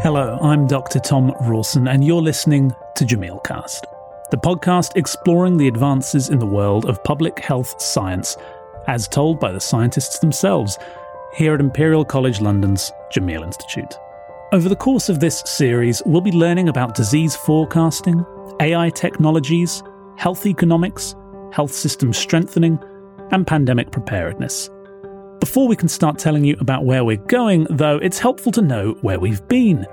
Hello, I'm Dr. Thom Rawson, and you're listening to Jameelcast, the podcast exploring the advances in the world of public health science, as told by the scientists themselves, here at Imperial College London's Jameel Institute. Over the course of this series, we'll be learning about disease forecasting, AI technologies, health economics, health system strengthening, and pandemic preparedness. Before we can start telling you about where we're going, though, it's helpful to know where we've been.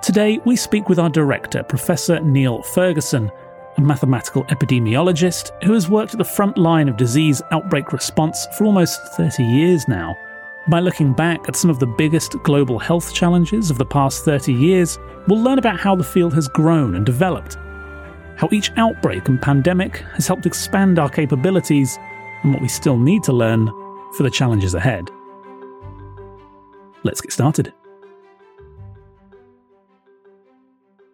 Today, we speak with our director, Professor Neil Ferguson, a mathematical epidemiologist who has worked at the front line of disease outbreak response for almost 30 years now. By looking back at some of the biggest global health challenges of the past 30 years, we'll learn about how the field has grown and developed, how each outbreak and pandemic has helped expand our capabilities, and what we still need to learn for the challenges ahead. Let's get started.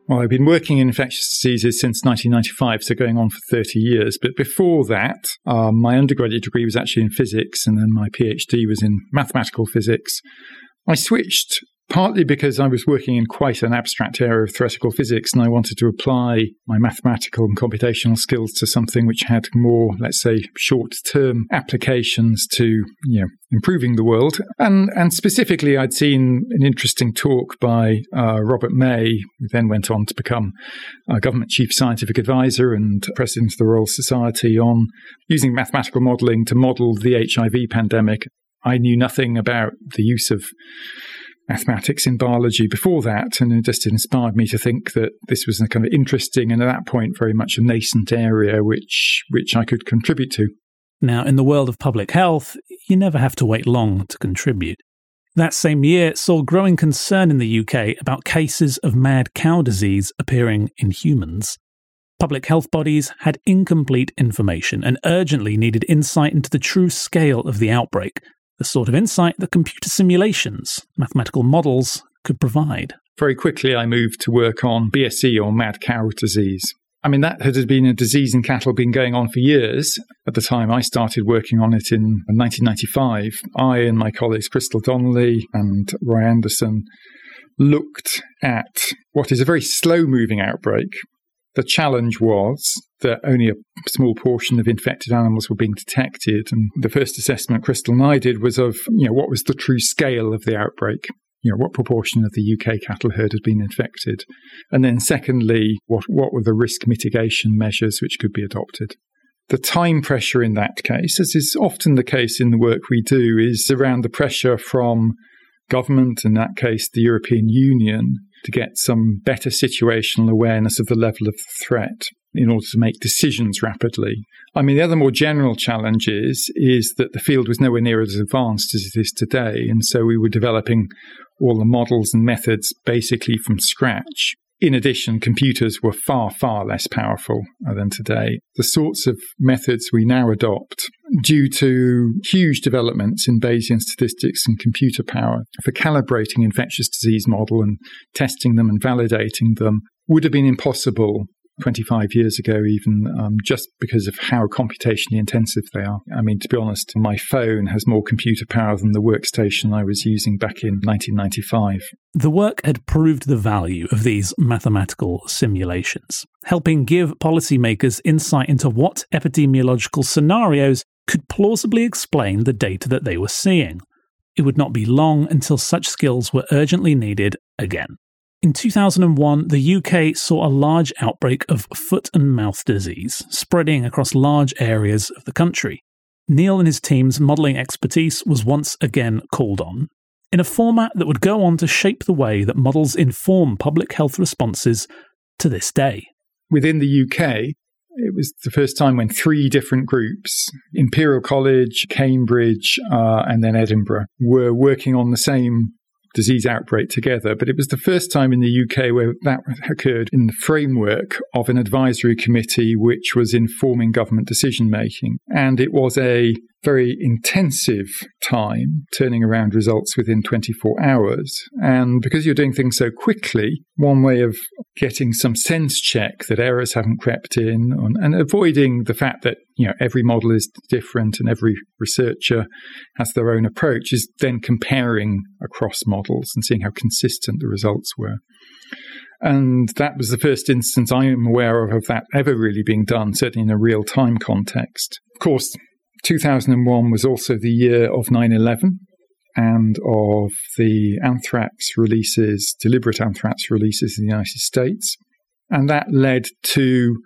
Well, I've been working in infectious diseases since 1995, so going on for 30 years. But before that, um, my undergraduate degree was actually in physics, and then my PhD was in mathematical physics. I switched partly because I was working in quite an abstract area of theoretical physics and I wanted to apply my mathematical and computational skills to something which had more, let's say, short term applications to, you know, improving the world. And, and specifically, I'd seen an interesting talk by uh, Robert May, who then went on to become government chief scientific advisor and president of the Royal Society on using mathematical modeling to model the HIV pandemic. I knew nothing about the use of mathematics in biology before that, and it just inspired me to think that this was a kind of interesting and at that point very much a nascent area which which I could contribute to. Now, in the world of public health, you never have to wait long to contribute. That same year saw growing concern in the UK about cases of mad cow disease appearing in humans. Public health bodies had incomplete information and urgently needed insight into the true scale of the outbreak the sort of insight that computer simulations, mathematical models, could provide. Very quickly, I moved to work on BSE or mad cow disease. I mean, that had been a disease in cattle been going on for years. At the time I started working on it in 1995, I and my colleagues Christl Donnelly and Roy Anderson looked at what is a very slow moving outbreak the challenge was that only a small portion of infected animals were being detected. And the first assessment Christl and I did was of, you know, what was the true scale of the outbreak? You know, what proportion of the UK cattle herd had been infected? And then secondly, what, what were the risk mitigation measures which could be adopted? The time pressure in that case, as is often the case in the work we do, is around the pressure from government, in that case, the European Union, to get some better situational awareness of the level of the threat in order to make decisions rapidly. I mean, the other more general challenge is, is that the field was nowhere near as advanced as it is today. And so we were developing all the models and methods basically from scratch. In addition, computers were far, far less powerful than today. The sorts of methods we now adopt, due to huge developments in Bayesian statistics and computer power for calibrating infectious disease model and testing them and validating them, would have been impossible 25 years ago, even um, just because of how computationally intensive they are. I mean, to be honest, my phone has more computer power than the workstation I was using back in 1995. The work had proved the value of these mathematical simulations, helping give policymakers insight into what epidemiological scenarios could plausibly explain the data that they were seeing. It would not be long until such skills were urgently needed again. In 2001, the UK saw a large outbreak of foot and mouth disease spreading across large areas of the country. Neil and his team's modelling expertise was once again called on, in a format that would go on to shape the way that models inform public health responses to this day. Within the UK, it was the first time when three different groups, Imperial College, Cambridge, uh, and then Edinburgh, were working on the same disease outbreak together. But it was the first time in the UK where that occurred in the framework of an advisory committee which was informing government decision making. And it was a very intensive time turning around results within 24 hours. And because you're doing things so quickly, one way of getting some sense check that errors haven't crept in and, and avoiding the fact that you know every model is different and every researcher has their own approach is then comparing across models and seeing how consistent the results were. And that was the first instance I am aware of of that ever really being done, certainly in a real time context. Of course, 2001 was also the year of 9 11 and of the anthrax releases, deliberate anthrax releases in the United States. And that led to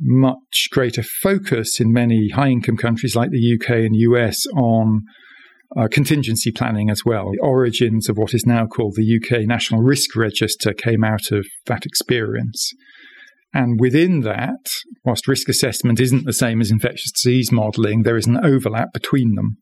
much greater focus in many high income countries like the UK and US on uh, contingency planning as well. The origins of what is now called the UK National Risk Register came out of that experience. And within that, whilst risk assessment isn't the same as infectious disease modelling, there is an overlap between them.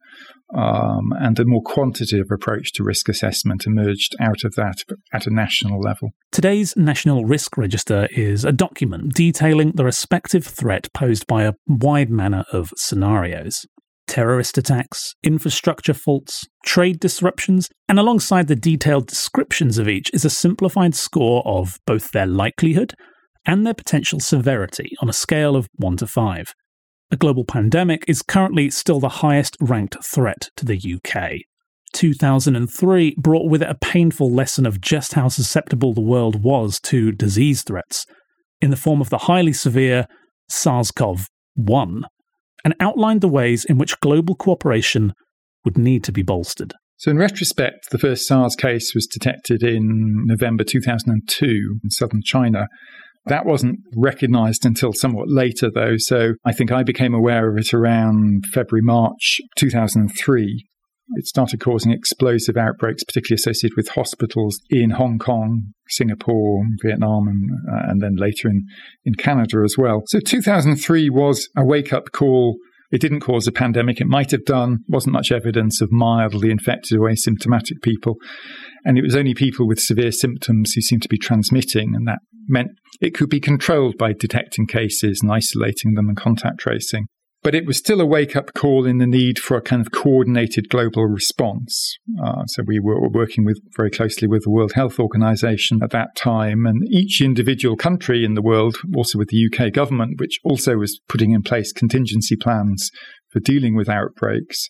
Um, and a more quantitative approach to risk assessment emerged out of that at a national level. Today's National Risk Register is a document detailing the respective threat posed by a wide manner of scenarios terrorist attacks, infrastructure faults, trade disruptions, and alongside the detailed descriptions of each is a simplified score of both their likelihood and their potential severity on a scale of 1 to 5. A global pandemic is currently still the highest ranked threat to the UK. 2003 brought with it a painful lesson of just how susceptible the world was to disease threats, in the form of the highly severe SARS CoV 1 and outlined the ways in which global cooperation would need to be bolstered. So, in retrospect, the first SARS case was detected in November 2002 in southern China. That wasn't recognized until somewhat later, though. So, I think I became aware of it around February, March 2003. It started causing explosive outbreaks, particularly associated with hospitals in Hong Kong, Singapore, Vietnam, and, uh, and then later in, in Canada as well. So 2003 was a wake up call. It didn't cause a pandemic. It might have done. Wasn't much evidence of mildly infected or asymptomatic people. And it was only people with severe symptoms who seemed to be transmitting. And that meant it could be controlled by detecting cases and isolating them and contact tracing. But it was still a wake up call in the need for a kind of coordinated global response. Uh, so we were working with very closely with the World Health Organization at that time, and each individual country in the world, also with the UK government, which also was putting in place contingency plans for dealing with outbreaks.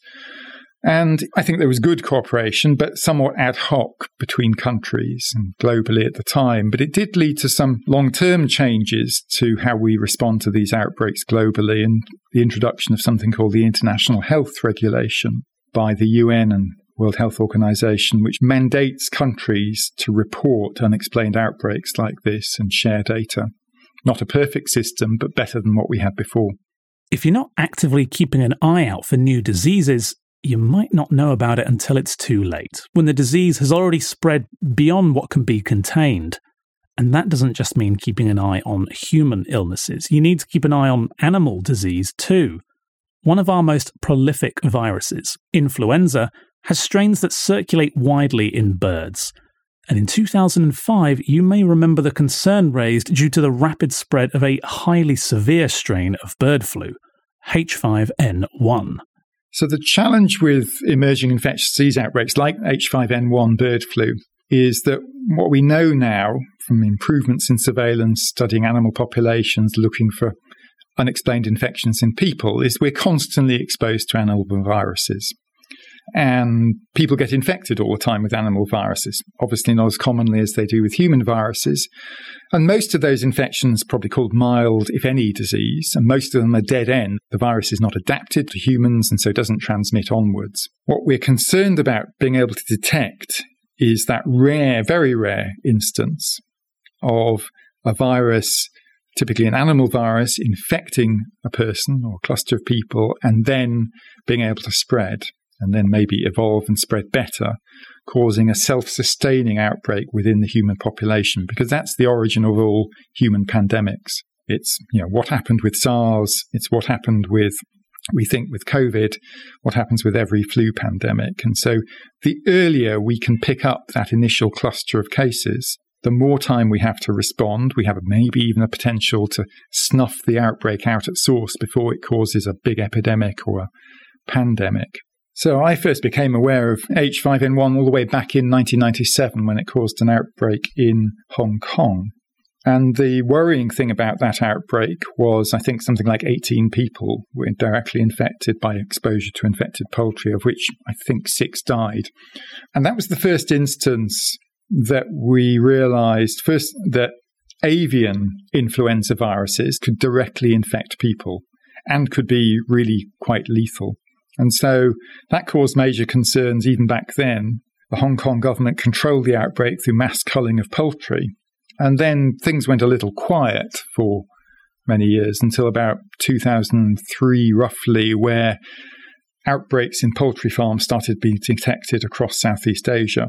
And I think there was good cooperation, but somewhat ad hoc between countries and globally at the time. But it did lead to some long term changes to how we respond to these outbreaks globally and the introduction of something called the International Health Regulation by the UN and World Health Organization, which mandates countries to report unexplained outbreaks like this and share data. Not a perfect system, but better than what we had before. If you're not actively keeping an eye out for new diseases, you might not know about it until it's too late, when the disease has already spread beyond what can be contained. And that doesn't just mean keeping an eye on human illnesses, you need to keep an eye on animal disease too. One of our most prolific viruses, influenza, has strains that circulate widely in birds. And in 2005, you may remember the concern raised due to the rapid spread of a highly severe strain of bird flu, H5N1. So, the challenge with emerging infectious disease outbreaks like H5N1 bird flu is that what we know now from improvements in surveillance, studying animal populations, looking for unexplained infections in people, is we're constantly exposed to animal viruses. And people get infected all the time with animal viruses, obviously not as commonly as they do with human viruses. And most of those infections probably called mild, if any, disease, and most of them are dead end. The virus is not adapted to humans and so doesn't transmit onwards. What we're concerned about being able to detect is that rare, very rare instance of a virus, typically an animal virus, infecting a person or a cluster of people and then being able to spread and then maybe evolve and spread better, causing a self sustaining outbreak within the human population, because that's the origin of all human pandemics. It's you know what happened with SARS, it's what happened with we think with COVID, what happens with every flu pandemic. And so the earlier we can pick up that initial cluster of cases, the more time we have to respond. We have maybe even a potential to snuff the outbreak out at source before it causes a big epidemic or a pandemic. So I first became aware of H5N1 all the way back in 1997 when it caused an outbreak in Hong Kong. And the worrying thing about that outbreak was, I think, something like 18 people were directly infected by exposure to infected poultry, of which I think six died. And that was the first instance that we realized first that avian influenza viruses could directly infect people and could be really quite lethal. And so that caused major concerns even back then. The Hong Kong government controlled the outbreak through mass culling of poultry. And then things went a little quiet for many years until about 2003, roughly, where outbreaks in poultry farms started being detected across Southeast Asia.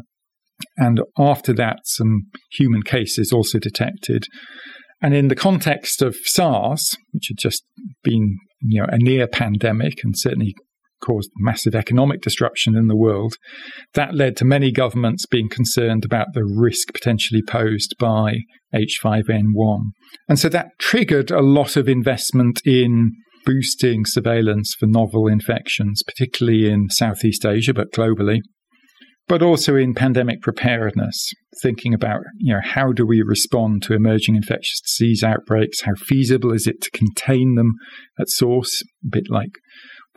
And after that, some human cases also detected. And in the context of SARS, which had just been you know, a near pandemic and certainly caused massive economic disruption in the world, that led to many governments being concerned about the risk potentially posed by H5N1. And so that triggered a lot of investment in boosting surveillance for novel infections, particularly in Southeast Asia, but globally, but also in pandemic preparedness, thinking about, you know, how do we respond to emerging infectious disease outbreaks? How feasible is it to contain them at source, a bit like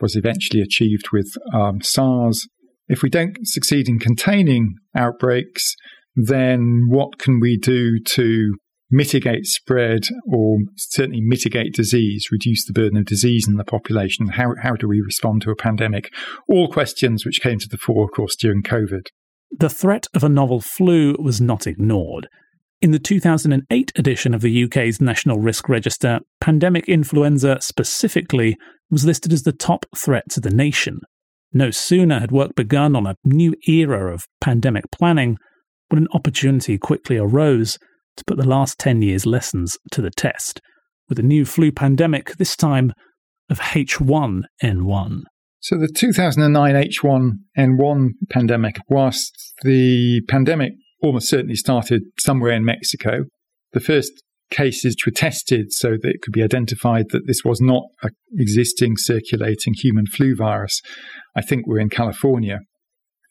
was eventually achieved with um, SARS. If we don't succeed in containing outbreaks, then what can we do to mitigate spread or certainly mitigate disease, reduce the burden of disease in the population? How, how do we respond to a pandemic? All questions which came to the fore, of course, during COVID. The threat of a novel flu was not ignored. In the 2008 edition of the UK's National Risk Register, pandemic influenza specifically was listed as the top threat to the nation. No sooner had work begun on a new era of pandemic planning, but an opportunity quickly arose to put the last 10 years' lessons to the test, with a new flu pandemic, this time of H1N1. So, the 2009 H1N1 pandemic, whilst the pandemic almost certainly started somewhere in Mexico, the first cases were tested so that it could be identified that this was not an existing circulating human flu virus, I think were in California.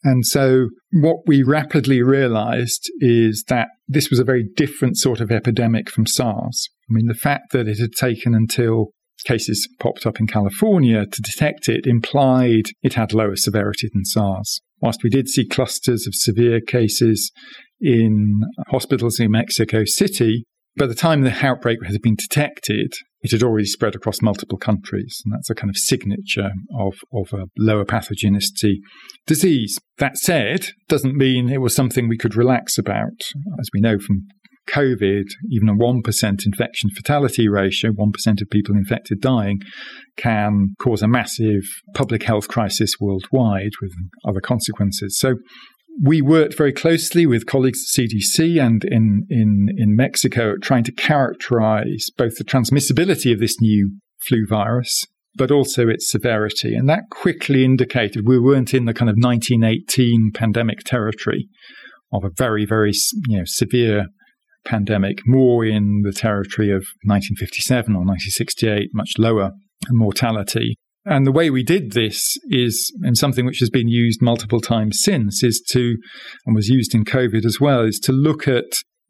And so what we rapidly realized is that this was a very different sort of epidemic from SARS. I mean, the fact that it had taken until cases popped up in California to detect it implied it had lower severity than SARS. Whilst we did see clusters of severe cases in hospitals in Mexico City, by the time the outbreak had been detected, it had already spread across multiple countries. And that's a kind of signature of, of a lower pathogenicity disease. That said, doesn't mean it was something we could relax about. As we know from COVID, even a 1% infection fatality ratio, 1% of people infected dying, can cause a massive public health crisis worldwide with other consequences. So we worked very closely with colleagues at CDC and in, in, in Mexico trying to characterize both the transmissibility of this new flu virus, but also its severity. And that quickly indicated we weren't in the kind of 1918 pandemic territory of a very, very you know, severe pandemic, more in the territory of 1957 or 1968, much lower mortality. And the way we did this is, and something which has been used multiple times since, is to, and was used in COVID as well, is to look at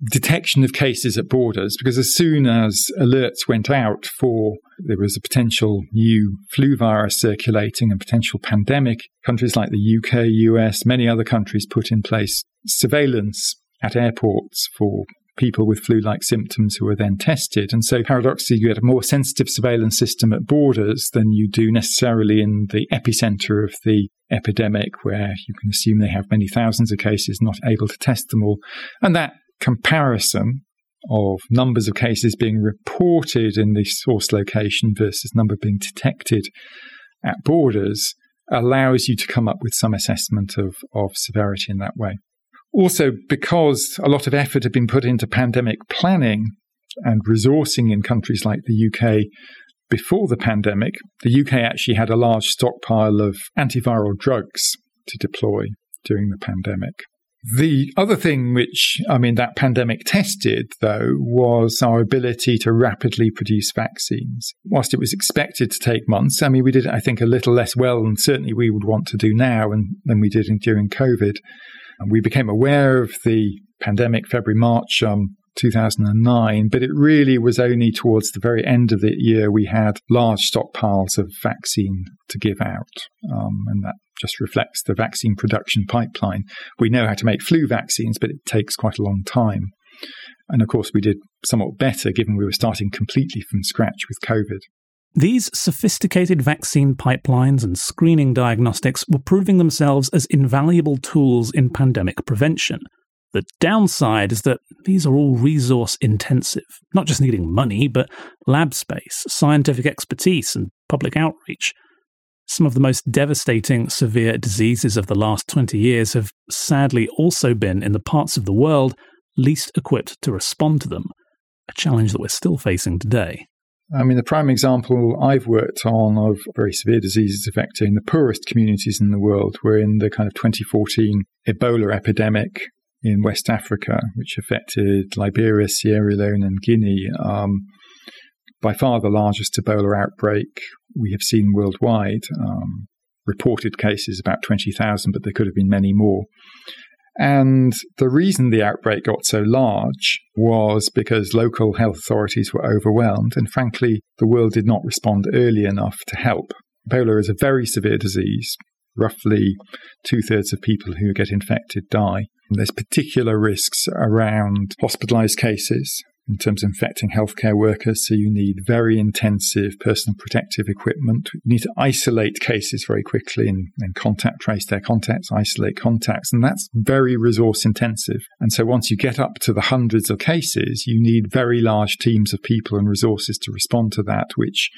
detection of cases at borders. Because as soon as alerts went out for there was a potential new flu virus circulating and potential pandemic, countries like the UK, US, many other countries put in place surveillance at airports for people with flu like symptoms who are then tested. And so, paradoxically, you get a more sensitive surveillance system at borders than you do necessarily in the epicenter of the epidemic, where you can assume they have many thousands of cases, not able to test them all. And that comparison of numbers of cases being reported in the source location versus number being detected at borders allows you to come up with some assessment of, of severity in that way. Also, because a lot of effort had been put into pandemic planning and resourcing in countries like the UK before the pandemic, the UK actually had a large stockpile of antiviral drugs to deploy during the pandemic. The other thing which, I mean, that pandemic tested, though, was our ability to rapidly produce vaccines. Whilst it was expected to take months, I mean, we did, I think, a little less well than certainly we would want to do now and, than we did in, during COVID. And we became aware of the pandemic February, March um, 2009, but it really was only towards the very end of the year we had large stockpiles of vaccine to give out. Um, and that just reflects the vaccine production pipeline. We know how to make flu vaccines, but it takes quite a long time. And of course, we did somewhat better given we were starting completely from scratch with COVID. These sophisticated vaccine pipelines and screening diagnostics were proving themselves as invaluable tools in pandemic prevention. The downside is that these are all resource intensive, not just needing money, but lab space, scientific expertise, and public outreach. Some of the most devastating severe diseases of the last 20 years have sadly also been in the parts of the world least equipped to respond to them, a challenge that we're still facing today. I mean, the prime example I've worked on of very severe diseases affecting the poorest communities in the world were in the kind of 2014 Ebola epidemic in West Africa, which affected Liberia, Sierra Leone, and Guinea. Um, by far the largest Ebola outbreak we have seen worldwide. Um, reported cases about 20,000, but there could have been many more. And the reason the outbreak got so large was because local health authorities were overwhelmed, and frankly, the world did not respond early enough to help. Ebola is a very severe disease. Roughly two thirds of people who get infected die. There's particular risks around hospitalized cases in terms of infecting healthcare workers. So you need very intensive personal protective equipment. You need to isolate cases very quickly and, and contact trace their contacts, isolate contacts. And that's very resource intensive. And so once you get up to the hundreds of cases, you need very large teams of people and resources to respond to that, which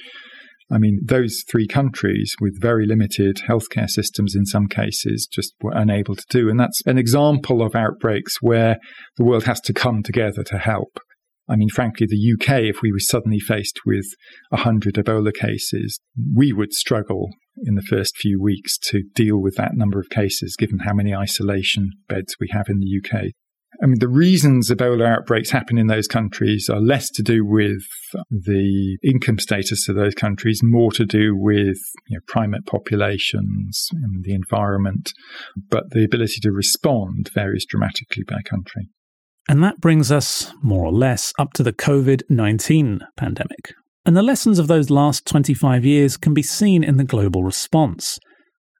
I mean, those three countries with very limited healthcare systems in some cases just were unable to do. And that's an example of outbreaks where the world has to come together to help. I mean, frankly, the UK, if we were suddenly faced with 100 Ebola cases, we would struggle in the first few weeks to deal with that number of cases, given how many isolation beds we have in the UK. I mean, the reasons Ebola outbreaks happen in those countries are less to do with the income status of those countries, more to do with you know, primate populations and the environment. But the ability to respond varies dramatically by country. And that brings us, more or less, up to the COVID 19 pandemic. And the lessons of those last 25 years can be seen in the global response.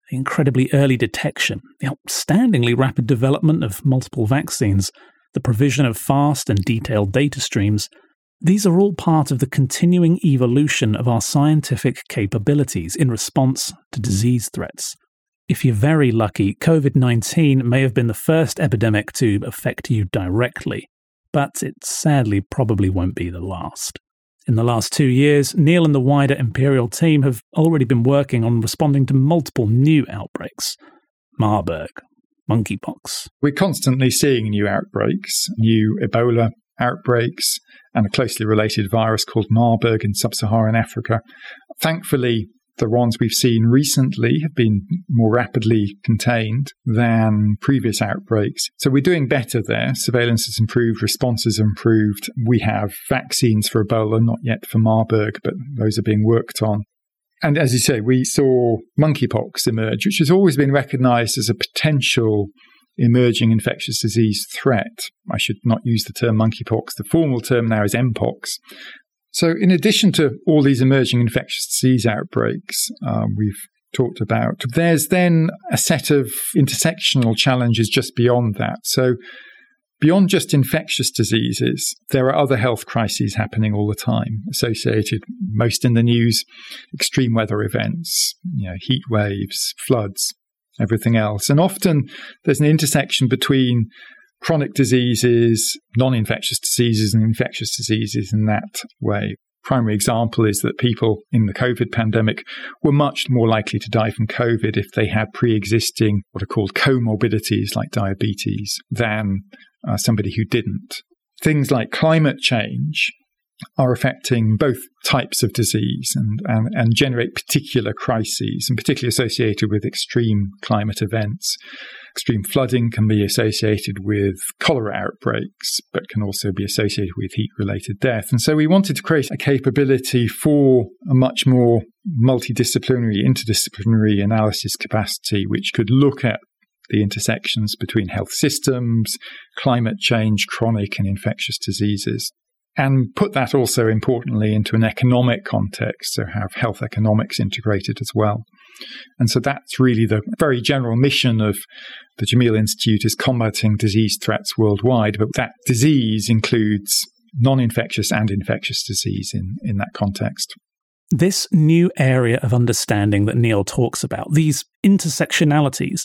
The incredibly early detection, the outstandingly rapid development of multiple vaccines, the provision of fast and detailed data streams, these are all part of the continuing evolution of our scientific capabilities in response to disease threats. If you're very lucky, COVID 19 may have been the first epidemic to affect you directly, but it sadly probably won't be the last. In the last two years, Neil and the wider Imperial team have already been working on responding to multiple new outbreaks Marburg, monkeypox. We're constantly seeing new outbreaks, new Ebola outbreaks, and a closely related virus called Marburg in sub Saharan Africa. Thankfully, the ones we've seen recently have been more rapidly contained than previous outbreaks. So we're doing better there. Surveillance has improved, responses improved. We have vaccines for Ebola, not yet for Marburg, but those are being worked on. And as you say, we saw monkeypox emerge, which has always been recognized as a potential emerging infectious disease threat. I should not use the term monkeypox. The formal term now is mpox. So, in addition to all these emerging infectious disease outbreaks um, we've talked about, there's then a set of intersectional challenges just beyond that. So, beyond just infectious diseases, there are other health crises happening all the time, associated most in the news, extreme weather events, you know, heat waves, floods, everything else. And often there's an intersection between chronic diseases, non infectious diseases, and infectious diseases in that way. Primary example is that people in the COVID pandemic were much more likely to die from COVID if they had pre existing what are called comorbidities like diabetes than uh, somebody who didn't. Things like climate change are affecting both types of disease and, and, and generate particular crises, and particularly associated with extreme climate events. Extreme flooding can be associated with cholera outbreaks, but can also be associated with heat related death. And so we wanted to create a capability for a much more multidisciplinary, interdisciplinary analysis capacity, which could look at the intersections between health systems, climate change, chronic and infectious diseases. And put that also importantly into an economic context, so have health economics integrated as well. And so that's really the very general mission of the Jameel Institute is combating disease threats worldwide, but that disease includes non-infectious and infectious disease in, in that context. This new area of understanding that Neil talks about, these intersectionalities,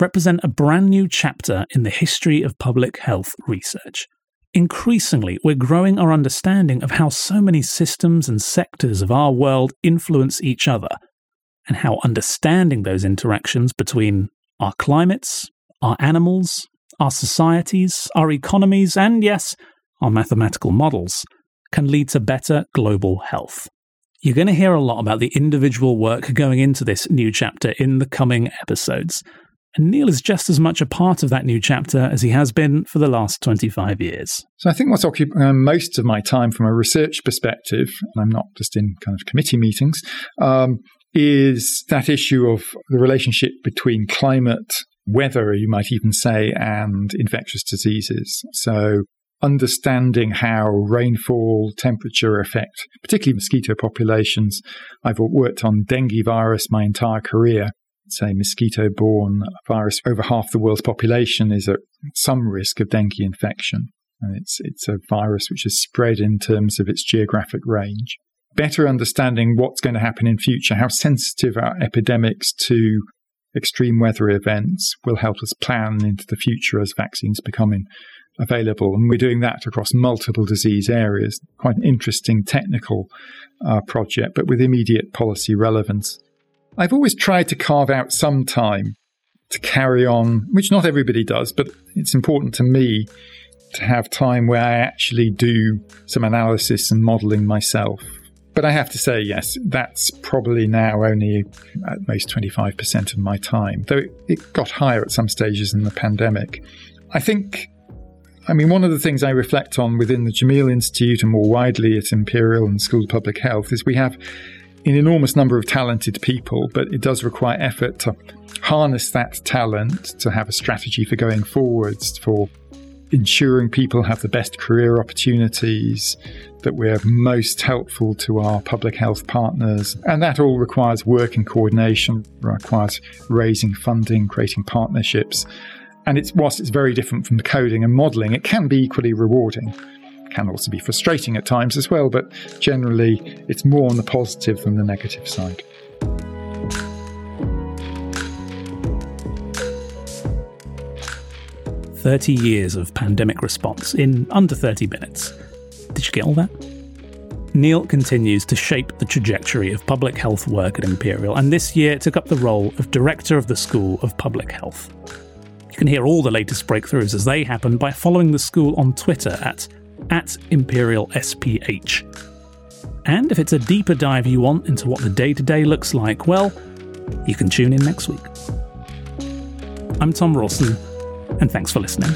represent a brand new chapter in the history of public health research. Increasingly, we're growing our understanding of how so many systems and sectors of our world influence each other, and how understanding those interactions between our climates, our animals, our societies, our economies, and yes, our mathematical models can lead to better global health. You're going to hear a lot about the individual work going into this new chapter in the coming episodes. And Neil is just as much a part of that new chapter as he has been for the last 25 years. So I think what's occupying most of my time from a research perspective, and I'm not just in kind of committee meetings, um, is that issue of the relationship between climate, weather, you might even say, and infectious diseases. So understanding how rainfall, temperature affect particularly mosquito populations. I've worked on dengue virus my entire career. A mosquito borne virus. Over half the world's population is at some risk of dengue infection. And it's, it's a virus which is spread in terms of its geographic range. Better understanding what's going to happen in future, how sensitive are epidemics to extreme weather events will help us plan into the future as vaccines become available. And we're doing that across multiple disease areas. Quite an interesting technical uh, project, but with immediate policy relevance. I've always tried to carve out some time to carry on, which not everybody does, but it's important to me to have time where I actually do some analysis and modeling myself. But I have to say, yes, that's probably now only at most 25% of my time, though it got higher at some stages in the pandemic. I think I mean, one of the things I reflect on within the Jameel Institute and more widely at Imperial and School of Public Health is we have an enormous number of talented people, but it does require effort to harness that talent, to have a strategy for going forwards, for ensuring people have the best career opportunities, that we're most helpful to our public health partners. And that all requires work and coordination, requires raising funding, creating partnerships. And it's whilst it's very different from coding and modeling, it can be equally rewarding. Can also be frustrating at times as well, but generally it's more on the positive than the negative side. Thirty years of pandemic response in under 30 minutes. Did you get all that? Neil continues to shape the trajectory of public health work at Imperial, and this year took up the role of Director of the School of Public Health. You can hear all the latest breakthroughs as they happen by following the school on Twitter at, at Imperial SPH. And if it's a deeper dive you want into what the day to day looks like, well, you can tune in next week. I'm Thom Rawson, and thanks for listening.